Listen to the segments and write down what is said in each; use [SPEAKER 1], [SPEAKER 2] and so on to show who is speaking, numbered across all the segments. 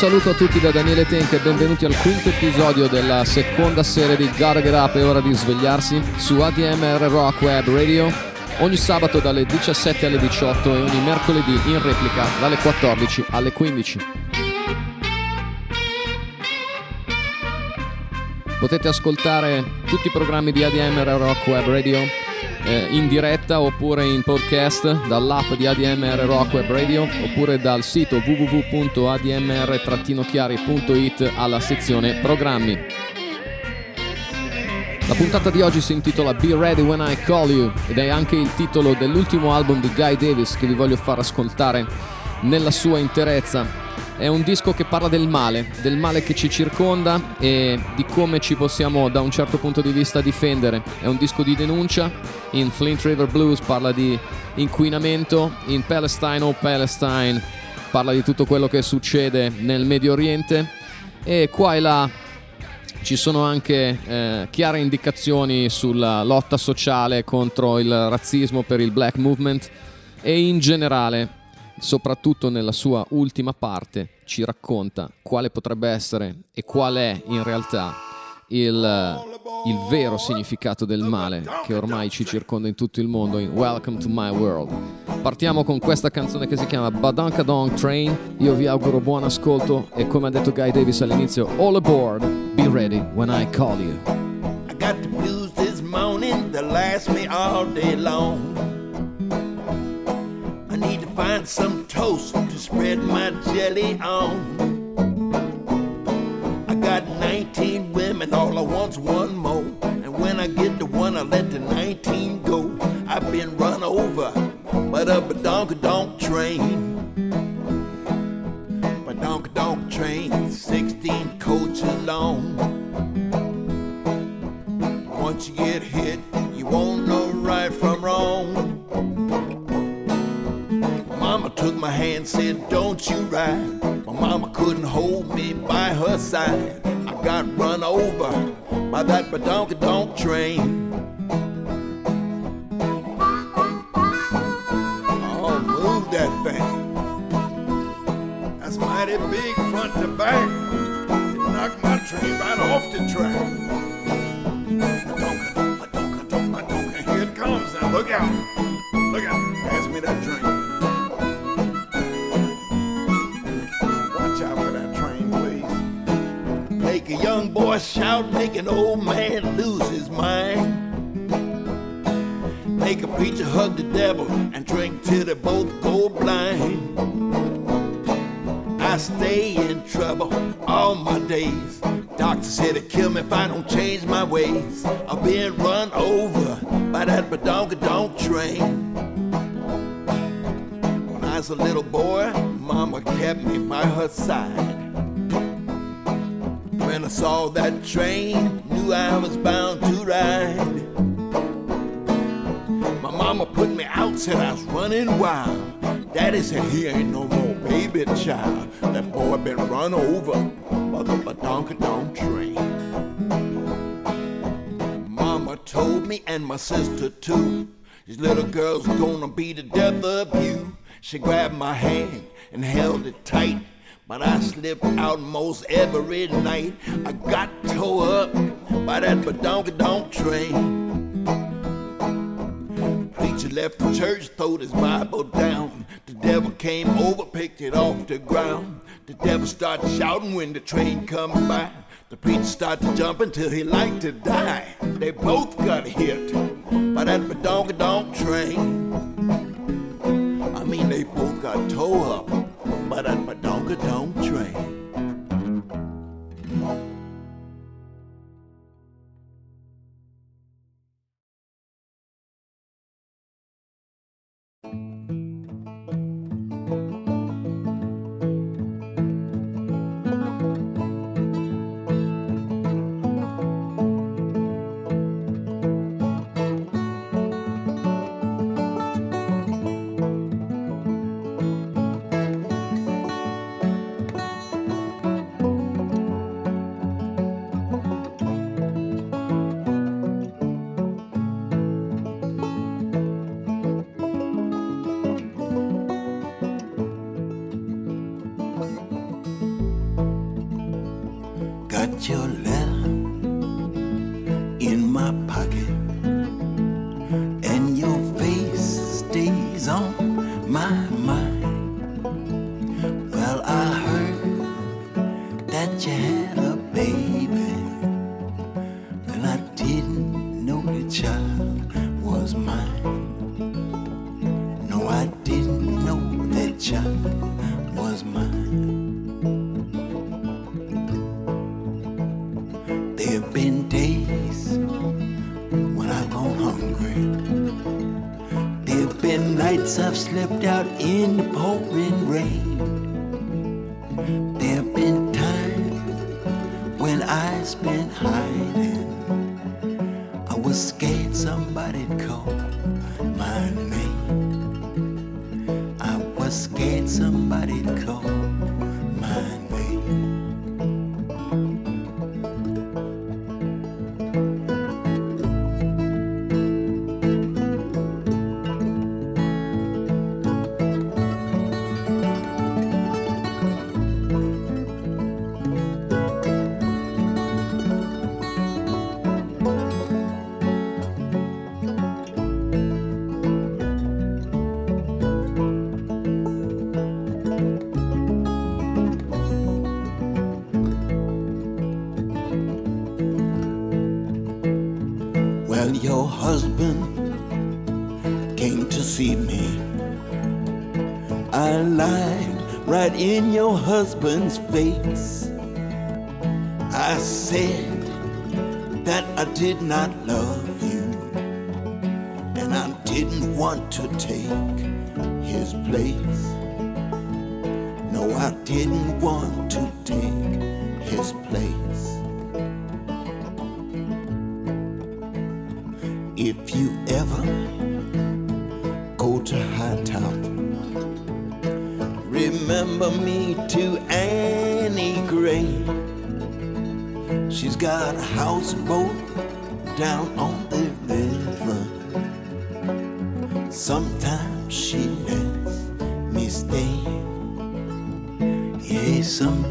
[SPEAKER 1] Saluto a tutti da Daniele Tenk e benvenuti al quinto episodio della seconda serie di Gotta Get Up, è ora di svegliarsi su ADMR Rock Web Radio ogni sabato dalle 17 alle 18 e ogni mercoledì in replica dalle 14 alle 15. Potete ascoltare tutti i programmi di ADMR Rock Web Radio eh, in diretta oppure in podcast dall'app di ADMR Rock Web Radio oppure dal sito www.admr-chiari.it alla sezione programmi. La puntata di oggi si intitola Be Ready When I Call You ed è anche il titolo dell'ultimo album di Guy Davis che vi voglio far ascoltare nella sua interezza. È un disco che parla del male, del male che ci circonda e di come ci possiamo da un certo punto di vista difendere. È un disco di denuncia, in Flint River Blues parla di inquinamento, in Palestine o Palestine parla di tutto quello che succede nel Medio Oriente. E qua e là ci sono anche eh, chiare indicazioni sulla lotta sociale contro il razzismo per il black movement e in generale soprattutto nella sua ultima parte, ci racconta quale potrebbe essere e qual è in realtà il, il, vero significato del male che ormai ci circonda in tutto il mondo in Welcome to My World. Partiamo con questa canzone che si chiama Badonkadonk Train. Io vi auguro buon ascolto e come ha detto Guy Davis all'inizio, all aboard, be ready when I call you. I got the blues this morning that last me all day long. Some toast to spread my jelly on. I got 19 women, all I want's one more. And when I get the one, I let the 19 go. I've been run over by the donk train. Badonkadonk train, 16 coaches long. Once you get hit, you won't know my hand, said, Don't you ride. My mama couldn't hold me by her side. I got run over by that badonkadonk train. Oh, move that thing. That's mighty big front to back. It knocked my train right off the track. Badonka. Here it comes now. Look out. Look out. Pass me that drink. A young boy shout, make an old man lose his mind. Make a preacher hug the devil and drink till they both go blind. I stay in trouble all my days. Doctor said it kill me if I don't change my ways. I've been run over by that badonka train. When I was a little boy, Mama kept me by her side. When I saw that train, knew I was bound to ride. My mama put me out, said I was running wild. Daddy said he ain't no more baby child. That boy been run over by the badonkadonk train. Mama told me and my sister too. These little girls gonna be the death of you. She grabbed my hand and held it tight. But I slip out most every night. I got towed up by that badonkadonk train. Preacher left the church, threw his Bible down. The devil came over, picked it off the ground. The devil started shouting when the train come by. The preacher started jumping till he like to die. They both got hit by that badonkadonk train. I mean, they both got towed up by that badonkadonk train. Husband's face. I said that I did not love you, and I didn't want to take his place. No, I didn't want to take his place. If you ever go to High Top, remember me to got a houseboat down on the river. Sometimes she lets me stay. Yeah, sometimes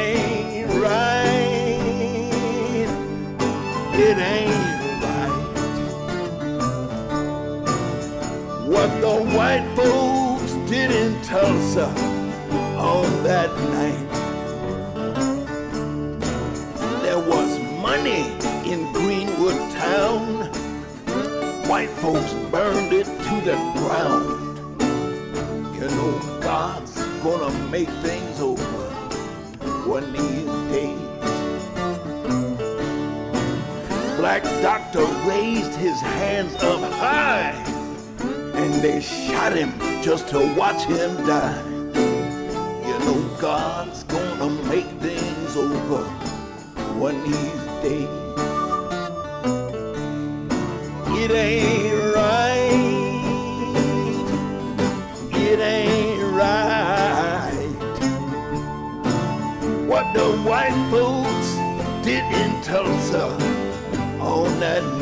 [SPEAKER 1] ain't right. It ain't right. What the white folks did in Tulsa on that night. There was money in Greenwood town. White folks burned it to the ground. You know, God's gonna make things over one of these days. Black doctor raised his hands up high and they shot him just to watch him die. You know, God's gonna make things over one of these days. It ain't the white folks did in Tulsa on that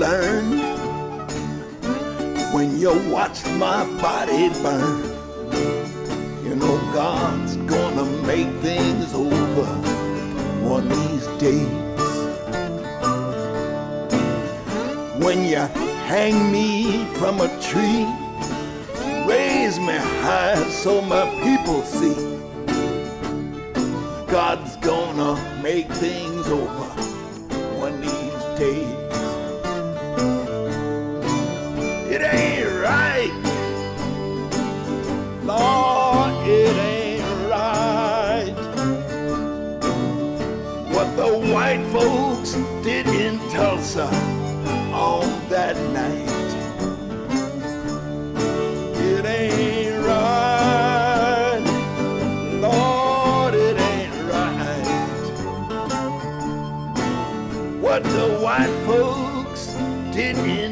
[SPEAKER 1] learn when you watch my body burn? You know God's gonna make things over one of these days. When you hang me from a tree, raise me high so my people see. God's gonna make things over one of these days. White folks did in Tulsa on that night. It ain't right. Lord, it ain't right what the white folks did in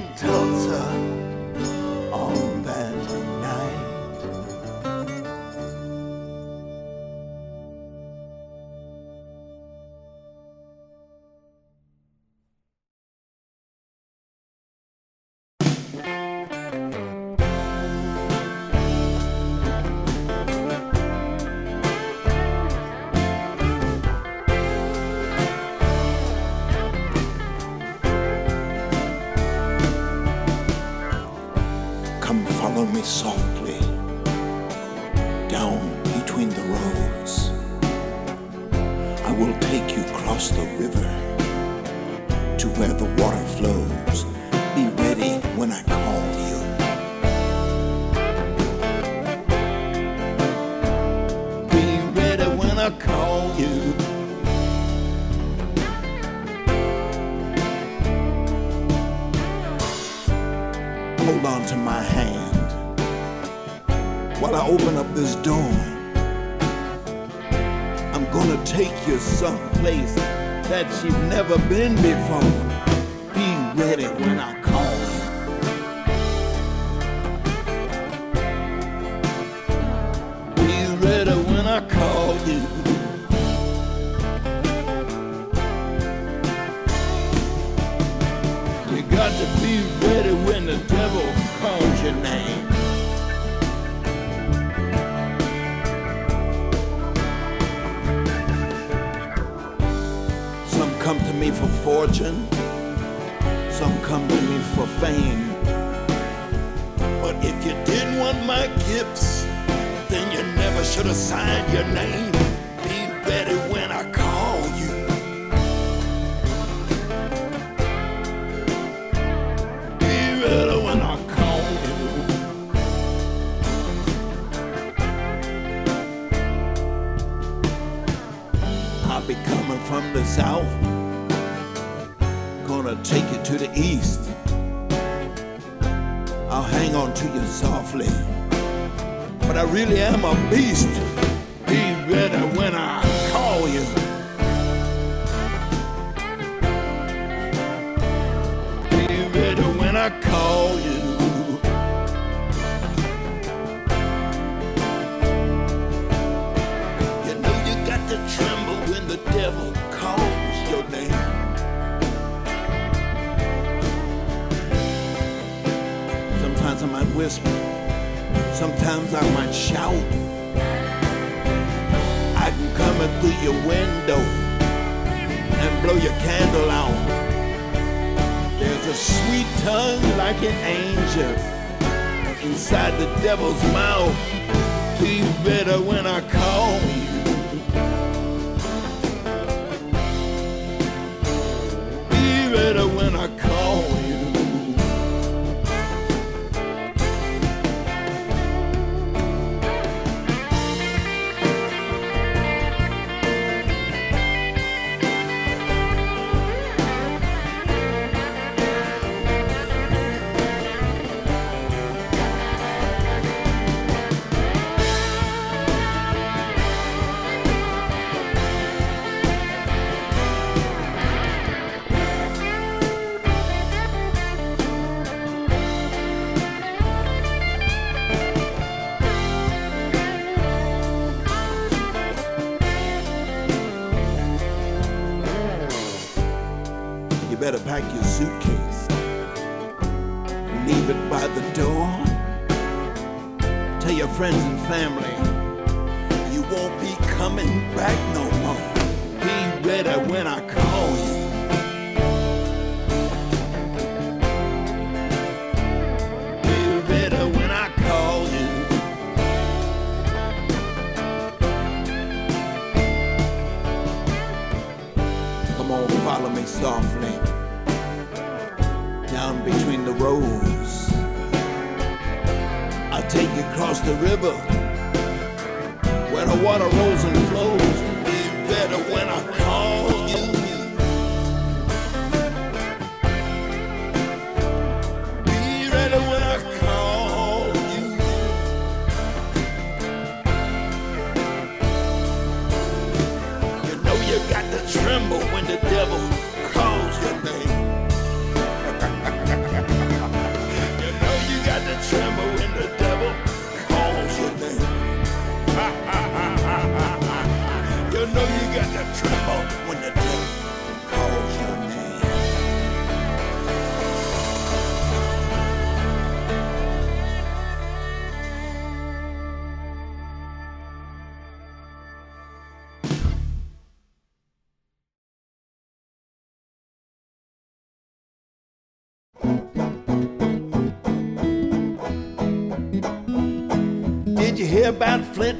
[SPEAKER 1] to where the water flows. Be ready when I call you. Be ready when I call you. Hold on to my hand while I open up this door. I'm gonna take you someplace that you've never been before. Sometimes I might shout. I can come through your window and blow your candle out. There's a sweet tongue like an angel inside the devil's mouth. Be better when I call softly down between the rows. I'll take you across the river where the water rolls and flows. Be better when I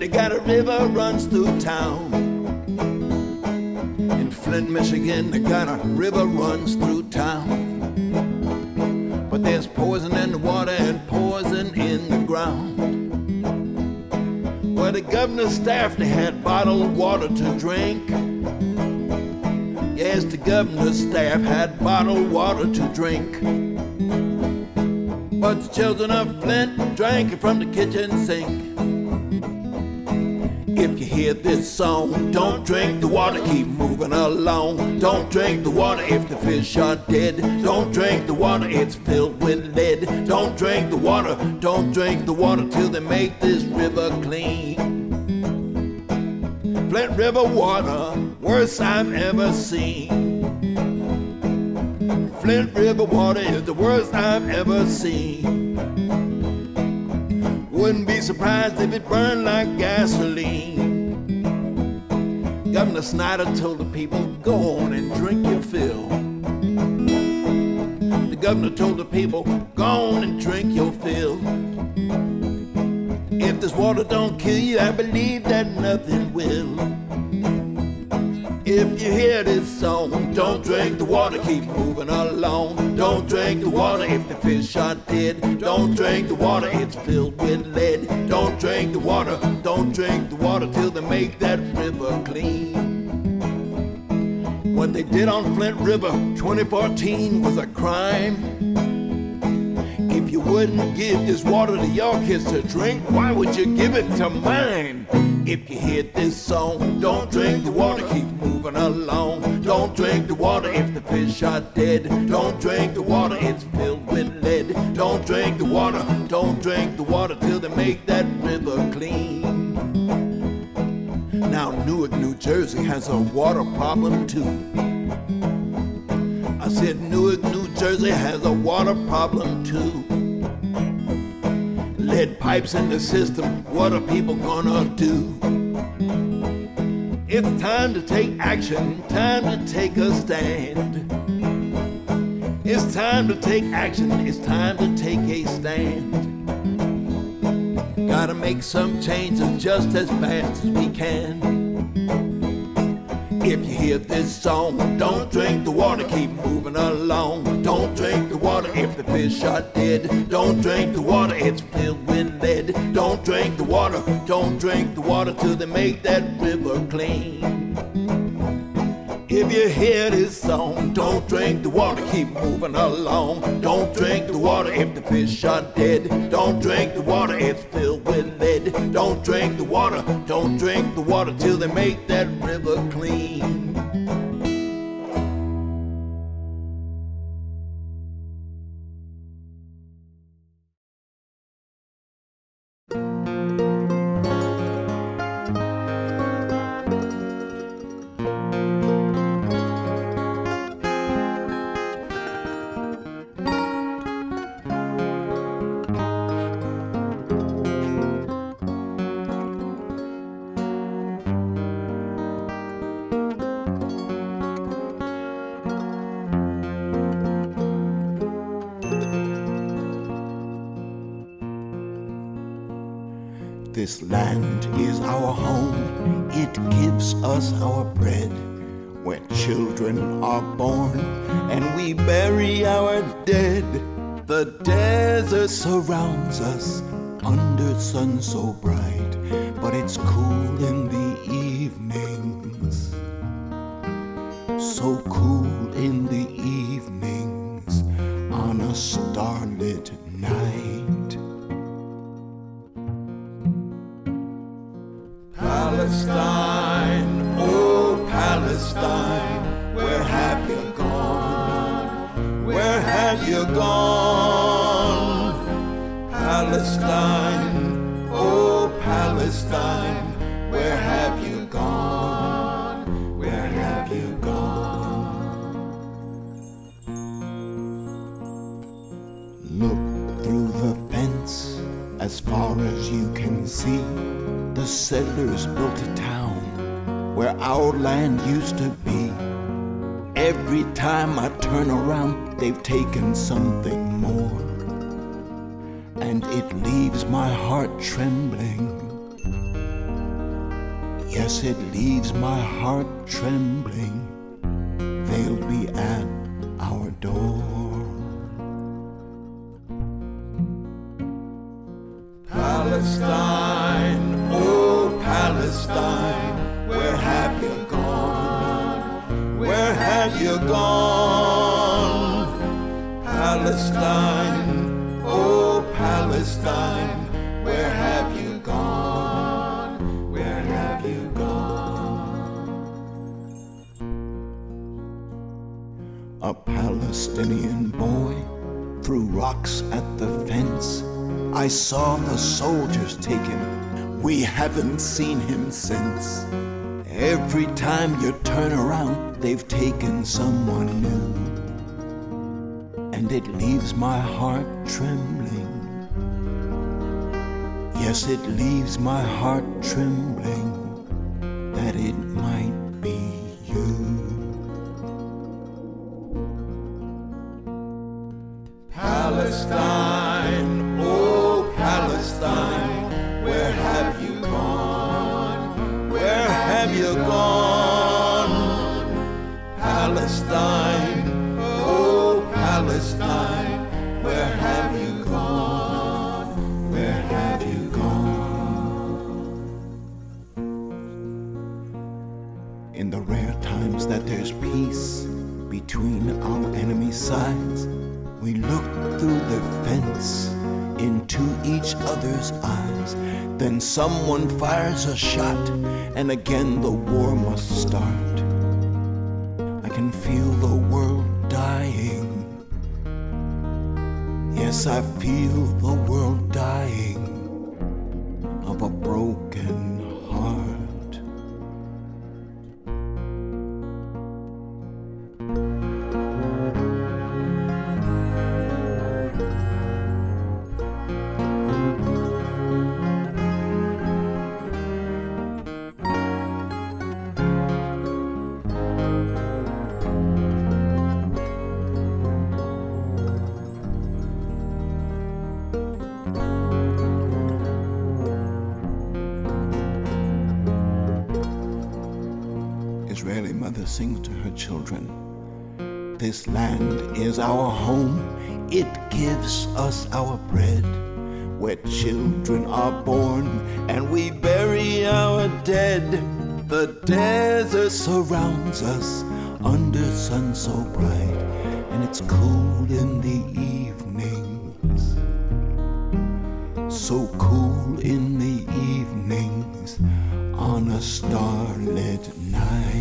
[SPEAKER 1] They got a river runs through town. In Flint, Michigan, they got a river runs through town. But there's poison in the water and poison in the ground. Where the governor's staff, they had bottled water to drink. Yes, the governor's staff had bottled water to drink. But the children of Flint drank it from the kitchen sink. If you hear this song, don't drink the water, keep moving along. Don't drink the water if the fish are dead. Don't drink the water, it's filled with lead. Don't drink the water, don't drink the water till they make this river clean. Flint River water, worst I've ever seen. Flint River water is the worst I've ever seen. Wouldn't be surprised if it burned like gasoline. Governor Snyder told the people, go on and drink your fill. The governor told the people, go on and drink your fill. If this water don't kill you, I believe that nothing will. If you hear this song, don't drink the water, keep moving along. Don't drink the water if the fish are dead. Don't drink the water, it's filled with lead. Don't drink the water, don't drink the water till they make that river clean. What they did on Flint River 2014 was a crime. If you wouldn't give this water to your kids to drink, why would you give it to mine? If you hear this song, don't drink the water, keep moving along. Don't drink the water if the fish are dead. Don't drink the water, it's filled with lead. Don't drink the water, don't drink the water till they make that river clean. Now, Newark, New Jersey has a water problem too. I said Newark, New Jersey has a water problem too. Lead pipes in the system, what are people gonna do? It's time to take action, time to take a stand. It's time to take action, it's time to take a stand. Gotta make some changes just as fast as we can. If you hear this song, don't drink the water, keep moving along. Don't drink fish are dead. Don't drink the water, it's filled with lead. Don't drink the water, don't drink the water till they make that river clean. If you hear this song, don't drink the water, keep moving along. Don't drink the water if the fish are dead. Don't drink the water, it's filled with lead. Don't drink the water, don't drink the water till they make that river clean. Palestine, where have you gone? Where have you gone? Look through the fence as far as you can see. The settlers built a town where our land used to be. Every time I turn around, they've taken something more. And it leaves my heart trembling. Yes, it leaves my heart trembling. They'll be at haven't seen him since. Every time you turn around, they've taken someone new. And it leaves my heart trembling. Yes, it leaves my heart trembling that it Oh Palestine, where have you gone? Where have you gone? In the rare times that there's peace between our enemy sides, we look through the fence into each other's eyes. Then someone fires a shot, and again the war must start. I can feel I feel This land is our home, it gives us our bread. Where children are born and we bury our dead. The desert surrounds us under sun so bright, and it's cool in the evenings. So cool in the evenings on a starlit night.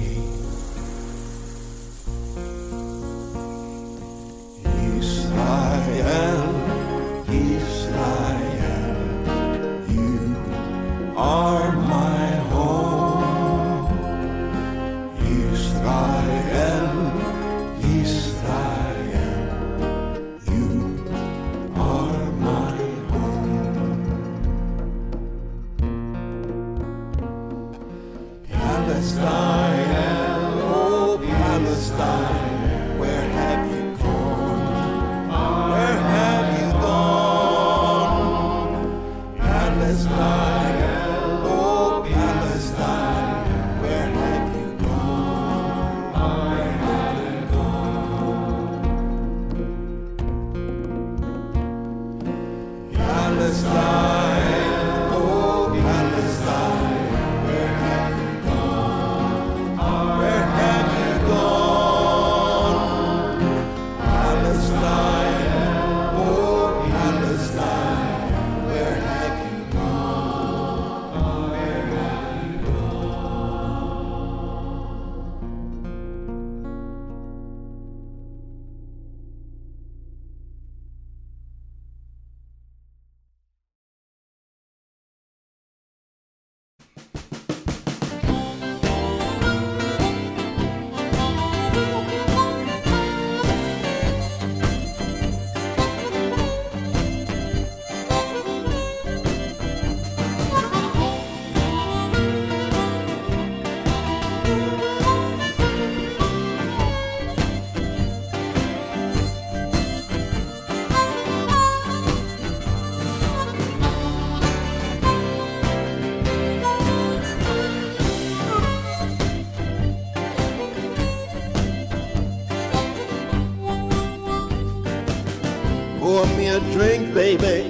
[SPEAKER 1] Pour me a drink, baby.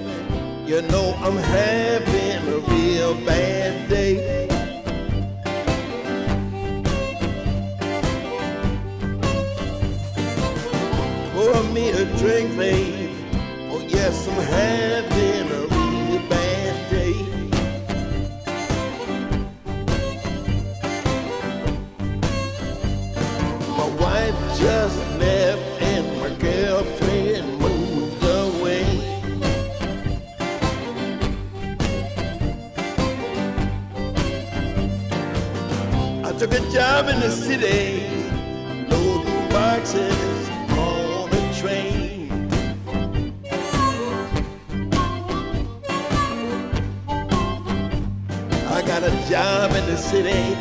[SPEAKER 1] You know I'm having a real bad day. Pour me a drink, babe. Oh yes, I'm having job in the city, boxes on train. I got a job in the city,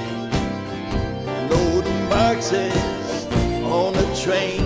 [SPEAKER 1] loading boxes on a train.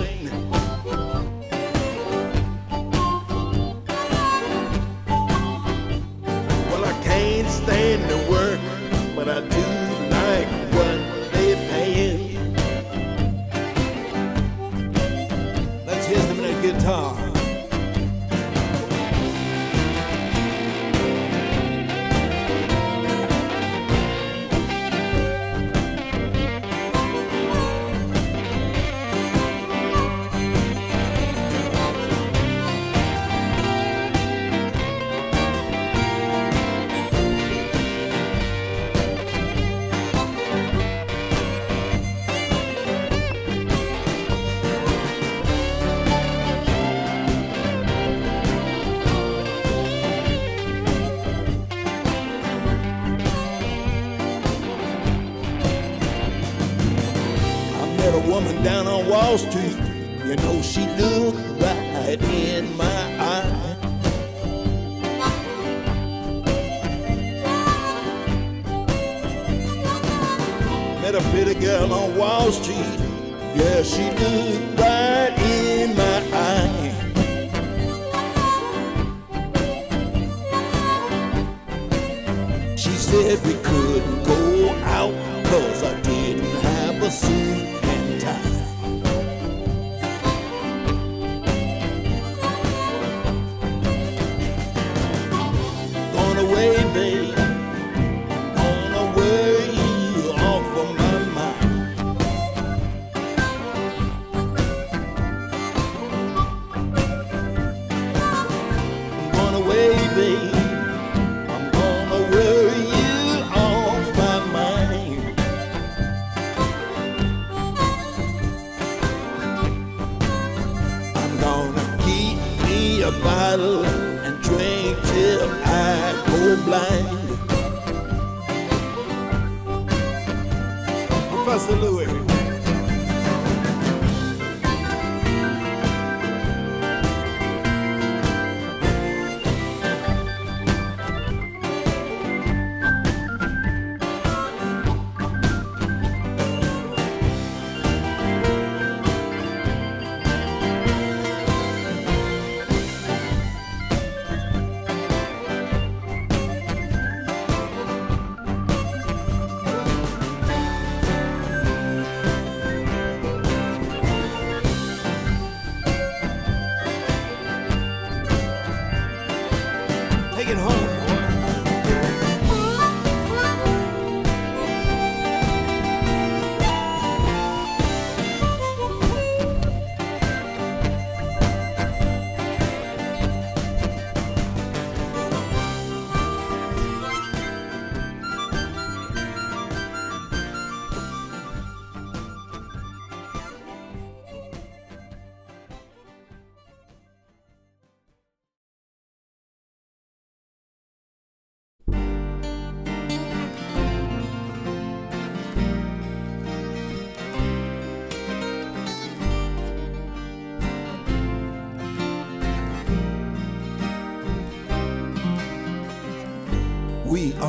[SPEAKER 1] Woman down on Wall Street. You know, she looked right in my eye. Met a pretty girl on Wall Street. Yeah, she looked right in my eye. She said we couldn't go out cause I didn't have a suit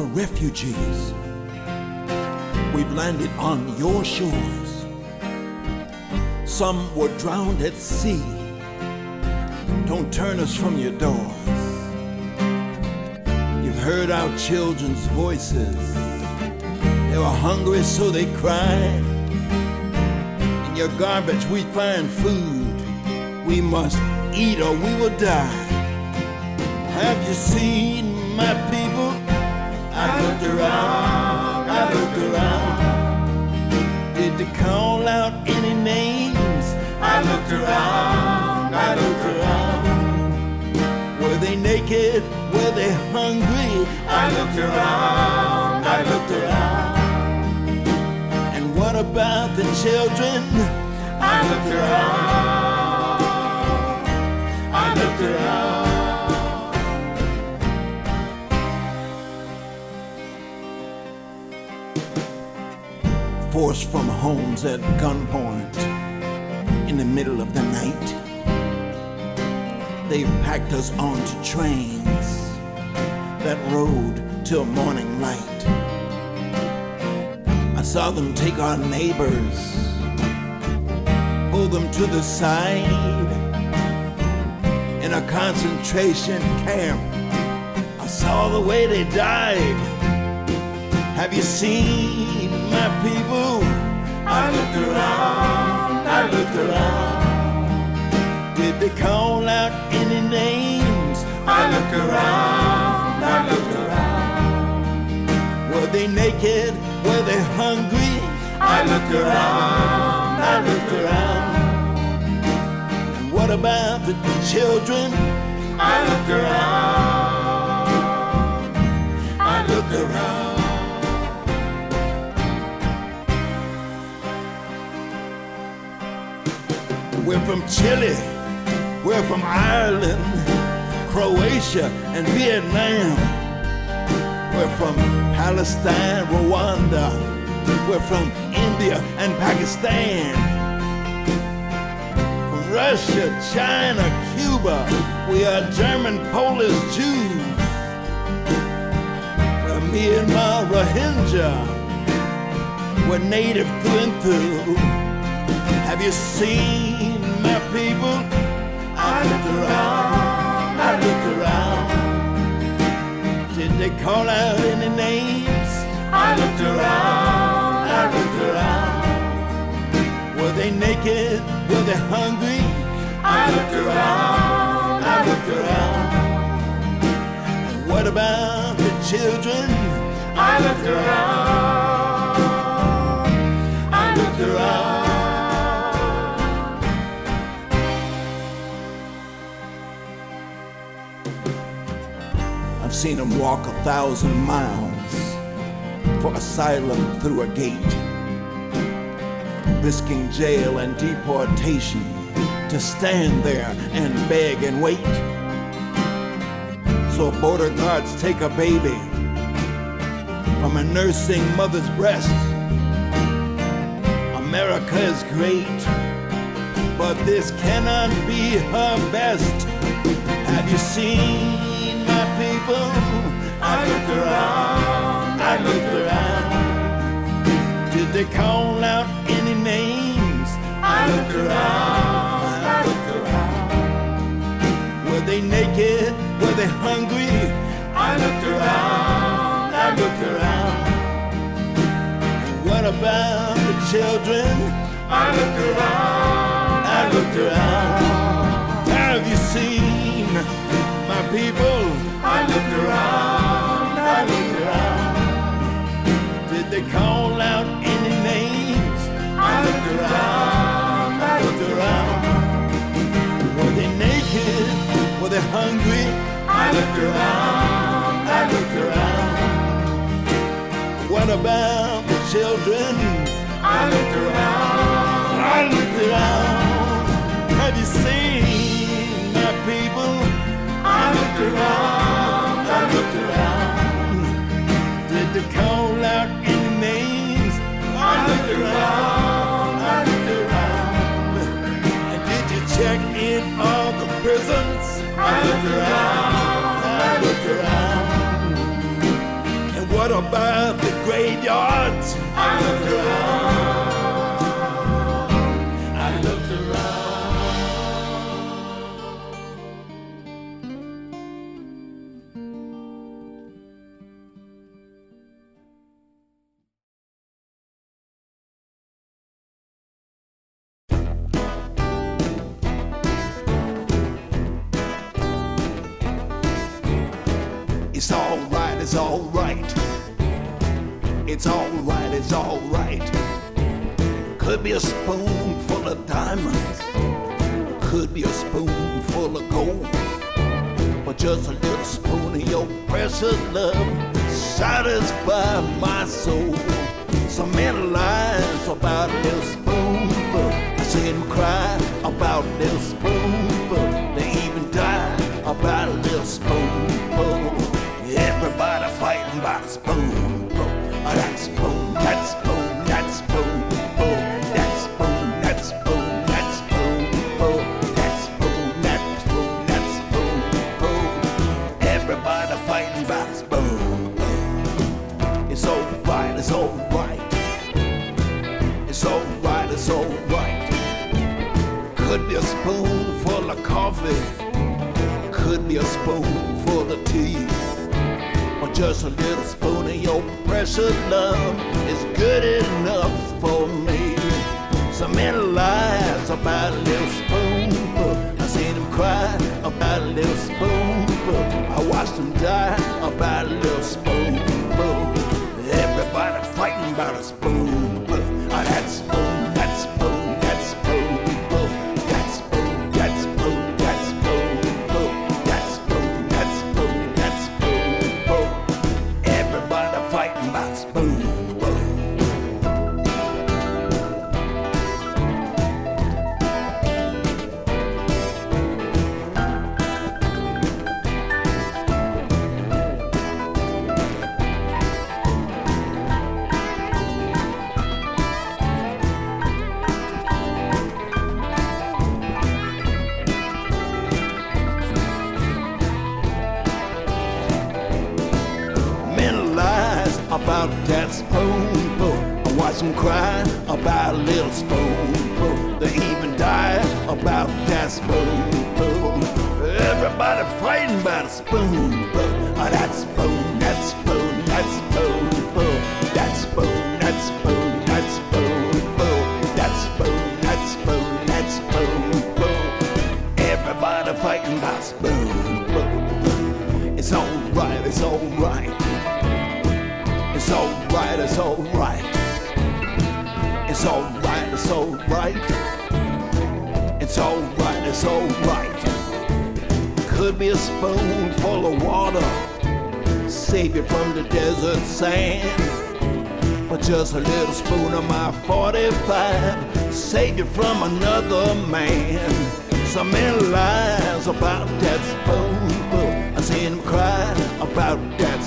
[SPEAKER 1] are refugees. We've landed on your shores. Some were drowned at sea. Don't turn us from your doors. You've heard our children's voices. They were hungry, so they cried. In your garbage, we find food. We must eat or we will die. Have you seen my people? I looked around, I looked around. Did they call out any names? I looked around, I looked around. Were they naked? Were they hungry? I looked around, I looked around. And what about the children? I looked around, I looked around. Forced from homes at gunpoint in the middle of the night. They packed us onto trains that rode till morning light. I saw them take our neighbors, pull them to the side in a concentration camp. I saw the way they died. Have you seen my people? I looked around, I looked around. Did they call out any names? I looked around, I looked around. Were they naked? Were they hungry? I looked around, I looked around. And what about the children? I looked around, I looked around. We're from Chile, we're from Ireland, Croatia, and Vietnam. We're from Palestine, Rwanda. We're from India and Pakistan. From Russia, China, Cuba. We are German, Polish, Jews. We're Myanmar, Rohingya. We're native through and through. Have you seen they call out any names? I looked around, I looked around. Were they naked? Were they hungry? I looked around, I looked around. What about the children? I looked around, seen them walk a thousand miles for asylum through a gate, risking jail and deportation to stand there and beg and wait. So border guards take a baby from a nursing mother's breast. America is great, but this cannot be her best. Have you seen my people? I looked around, I looked around. Did they call out any names? I looked around, I looked around. Were they naked? Were they hungry? I looked around, I looked around. What about the children? I looked around, I looked around. Have you seen my people? I looked around, I looked around. Did they call out any names? I looked around, I looked around. Were they naked? Were they hungry? I looked around, I looked around. What about the children? I looked around, I looked around. Have you seen my people? I looked around, around. Did they call out any names? I looked around, I looked around. And did you check in all the prisons? I looked around, I looked around. And what about the graveyards? Could be a spoonful of diamonds, could be a spoonful of gold. But just a little spoon of your precious love satisfy my soul. So many lies about a little spoonful. I see them cry about a little spoonful. They even die about a little spoonful. Everybody fighting by the spoonful. That spoon, Could be a spoonful of coffee, could be a spoonful of tea, or just a little spoon of your precious love is good enough for me. So many lies about living.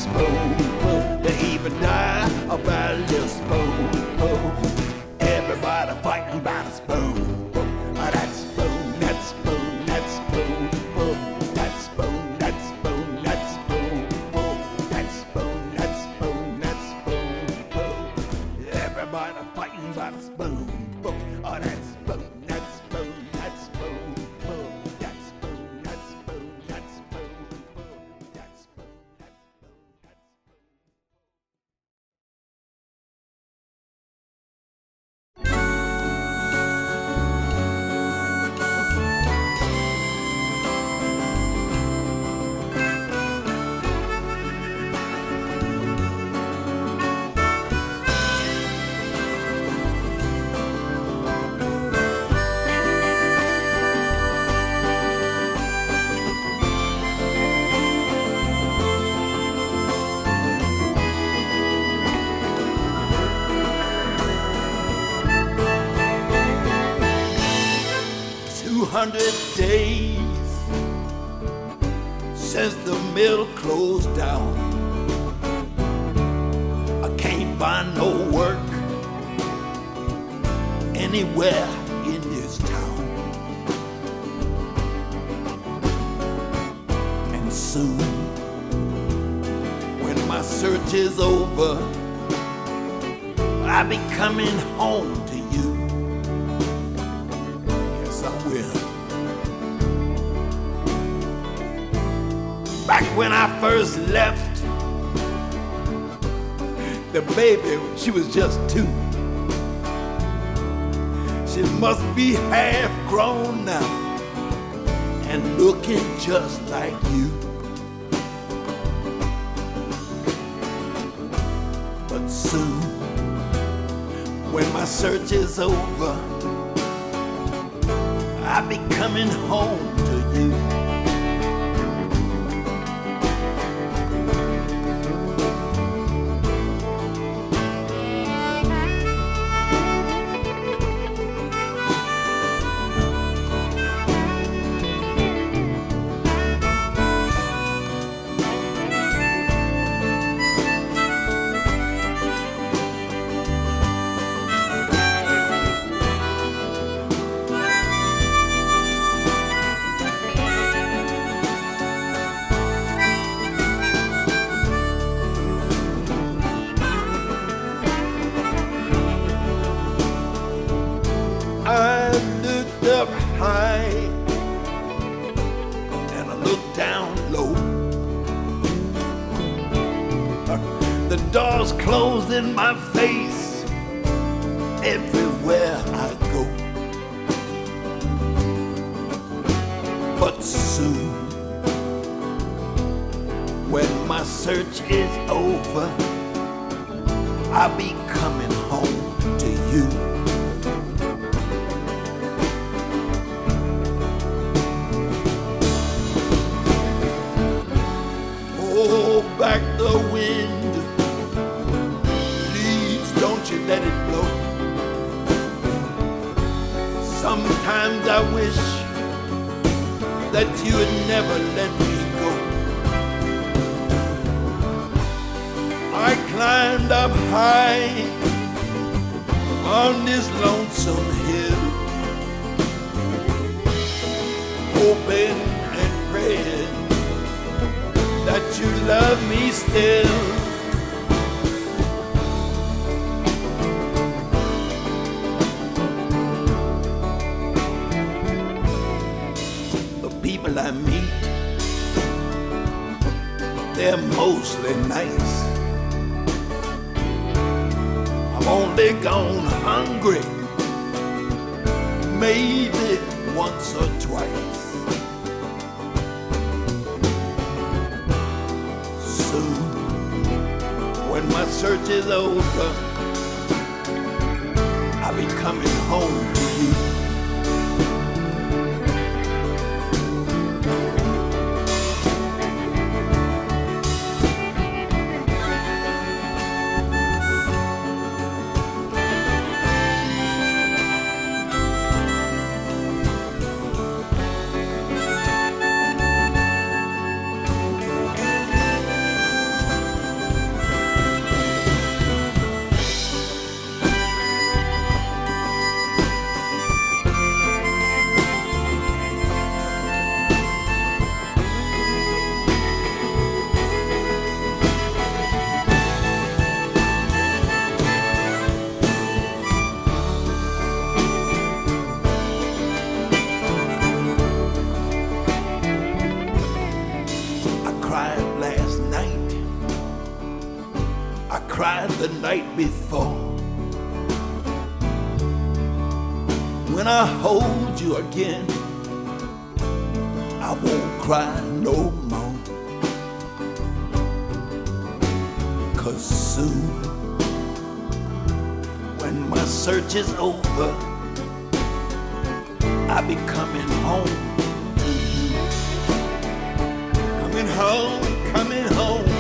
[SPEAKER 1] spoke. 100. half grown now and looking just like you. But soon, when my search is over, I'll be coming home climbed up high on this lonesome hill, hoping and praying that you love me still. The people I meet, they're mostly nice. be gone hungry, maybe once or twice. Soon, when my search is over, I'll be coming home to you. I hold you again, I won't cry no more. Cause soon, when my search is over, I'll be coming home to you. Coming home, coming home.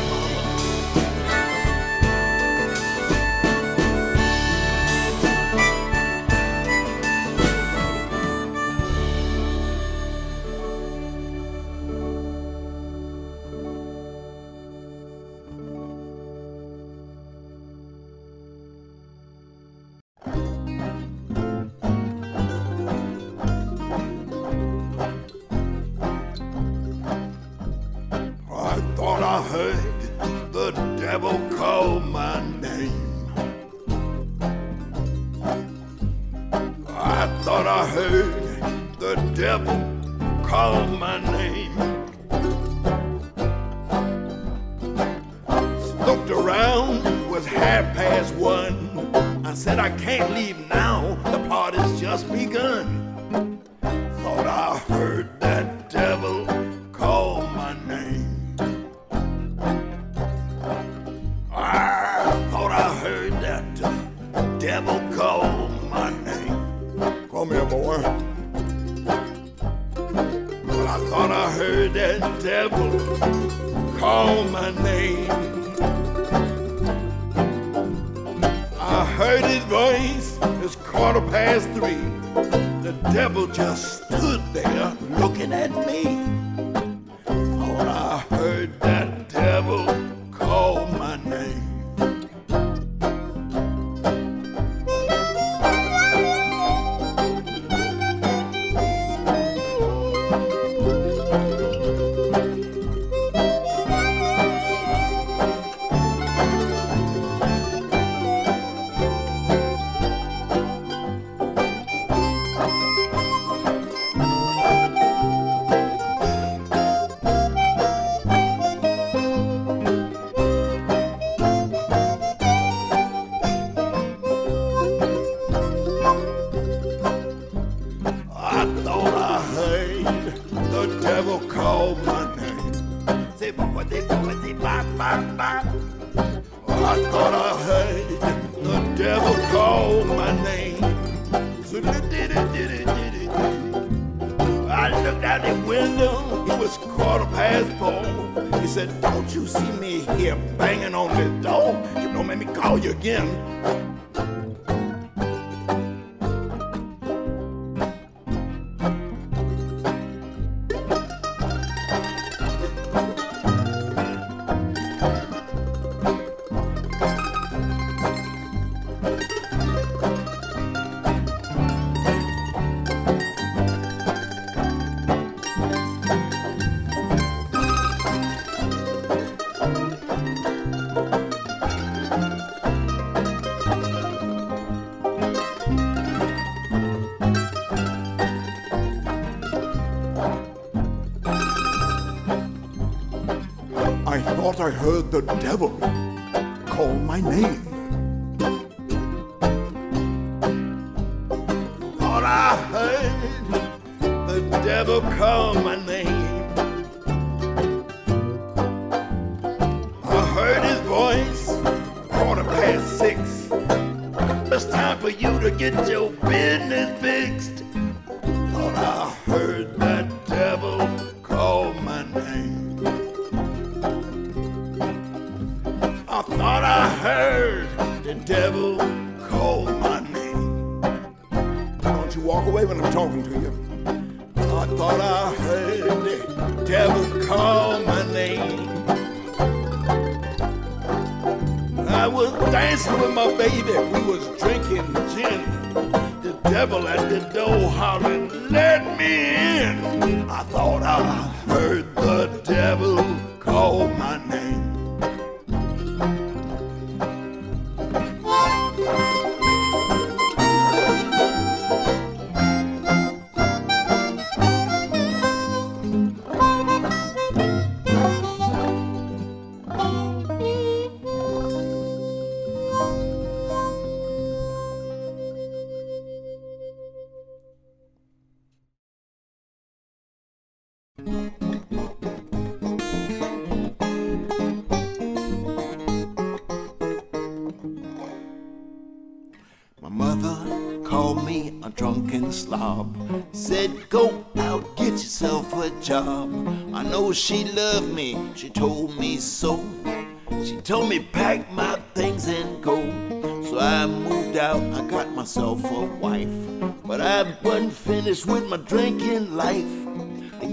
[SPEAKER 1] The devil call my name. Thought I heard the devil call my name. I heard his voice, quarter past six. It's time for you to get your business fixed. Thought I heard that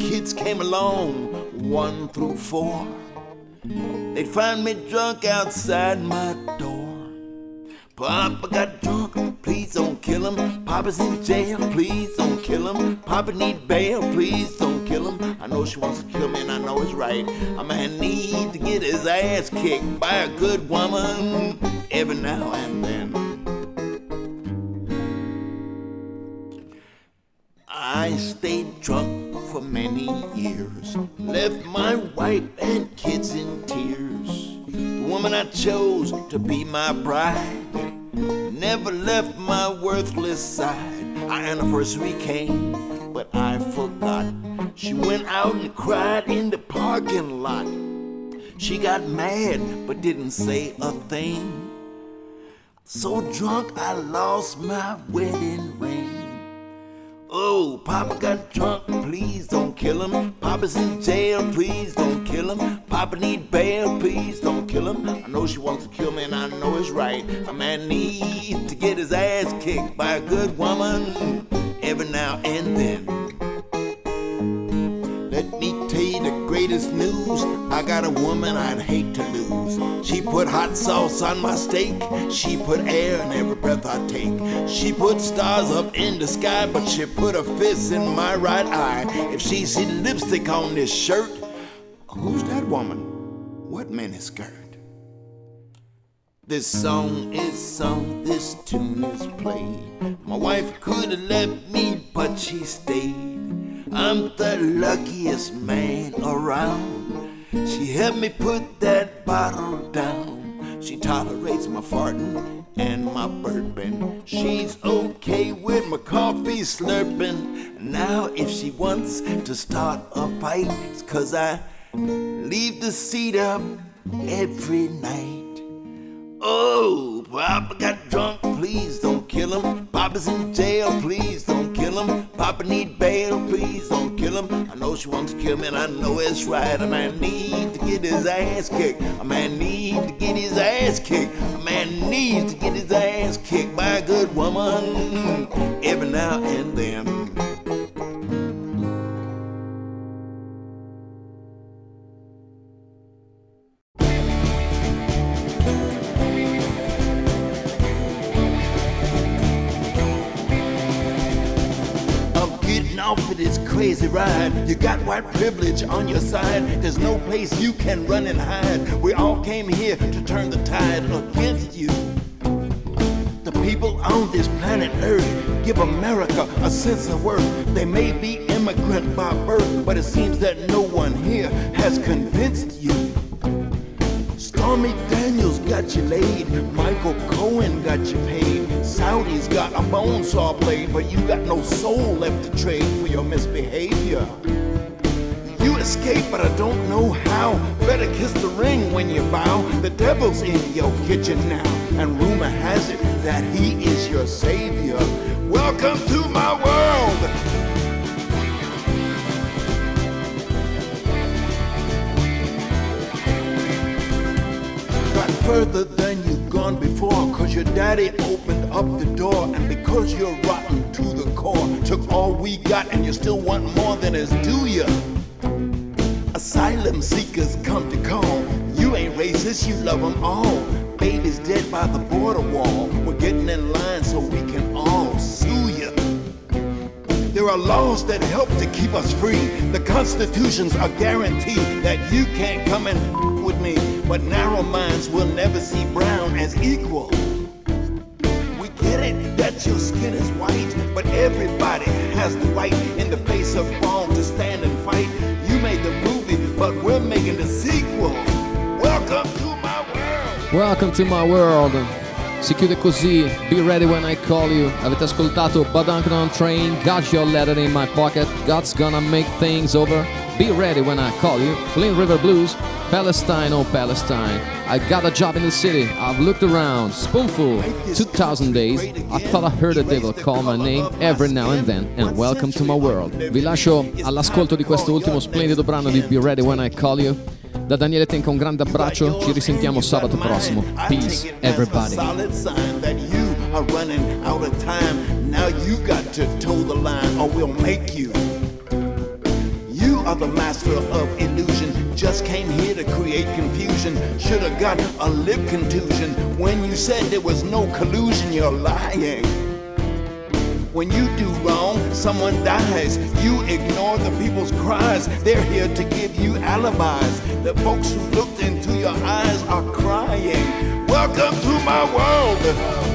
[SPEAKER 1] kids came along, one through four. They'd find me drunk outside my door. Papa got drunk, please don't kill him. Papa's in jail, please don't kill him. Papa need bail, please don't kill him. I know she wants to kill me and I know it's right. A man need to get his ass kicked by a good woman every now and then. I stayed drunk for many years, left my wife and kids in tears. The woman I chose to be my bride never left my worthless side. Our anniversary came, but I forgot. She went out and cried in the parking lot. She got mad, but didn't say a thing. So drunk, I lost my wedding ring. Oh, Papa got drunk, please don't kill him. Papa's in jail, please don't kill him. Papa need bail, please don't kill him. I know she wants to kill me and I know it's right. A man needs to get his ass kicked by a good woman every now and then. Let me greatest news. I got a woman I'd hate to lose. She put hot sauce on my steak. She put air in every breath I take. She put stars up in the sky, but she put a fist in my right eye. If she see lipstick on this shirt, who's that woman? What miniskirt? This song is sung, this tune is played. My wife could have left me, but she stayed. I'm the luckiest man around. She helped me put that bottle down. She tolerates my farting and my burping. She's okay with my coffee slurping. Now, if she wants to start a fight, it's cause I leave the seat up every night. Oh, Papa got drunk, please don't kill him. Papa's in jail, please don't kill him. Papa need bail, please don't kill him. I know she wants to kill me, and I know it's right. A man need to get his ass kicked. A man need to get his ass kicked. A man needs to get his ass kicked by a good woman mm, every now and then. Of this crazy ride. You got white privilege on your side. There's no place you can run and hide. We all came here to turn the tide against you. The people on this planet Earth give America a sense of worth. They may be immigrant by birth, but it seems that no one here has convinced you. Stormy Daniels got you laid. Michael Cohen got you paid. Saudi's got a bone saw blade, but you got no soul left to trade for your misbehavior. You escape, but I don't know how. Better kiss the ring when you bow. The devil's in your kitchen now, and rumor has it that he is your savior. Welcome to my world. Further than you've gone before. Cause your daddy opened up the door. And because you're rotten to the core, took all we got and you still want more than is due you. Asylum seekers come to call. You ain't racist, you love them all. Babies dead by the border wall. We're getting in line so we can all sue you. There are laws that help to keep us free. The constitution's a guarantee that you can't come and with me. But narrow minds will never see brown as equal. We get it that your skin is white, but everybody has the right in the face of wrong to stand and fight. You made the movie, but we're making the sequel. Welcome to my world.
[SPEAKER 2] Welcome to my world. Si chiude così, Be Ready When I Call You. Avete ascoltato on Train, Got Your Letter in My Pocket, God's Gonna Make Things Over. Be Ready When I Call You, Flint River Blues, Palestine, oh Palestine. I got a job in the city, I've looked around. Spoonful, 2000 days. I thought I heard a devil call my name every now and then. And welcome to my world. Vi lascio all'ascolto di questo ultimo splendido brano di Be Ready When I Call You. Da Daniele Tenca un grande abbraccio, ci risentiamo sabato prossimo. Peace, everybody. are running out of time. Now you got to toe the line or we'll make you. The master of illusion. Just came here to create confusion. Should have got a lip contusion when you said there was no collusion. You're lying. When you do wrong, someone dies. You ignore the people's cries. They're here to give you alibis. The folks who looked into your eyes are crying. Welcome to my world.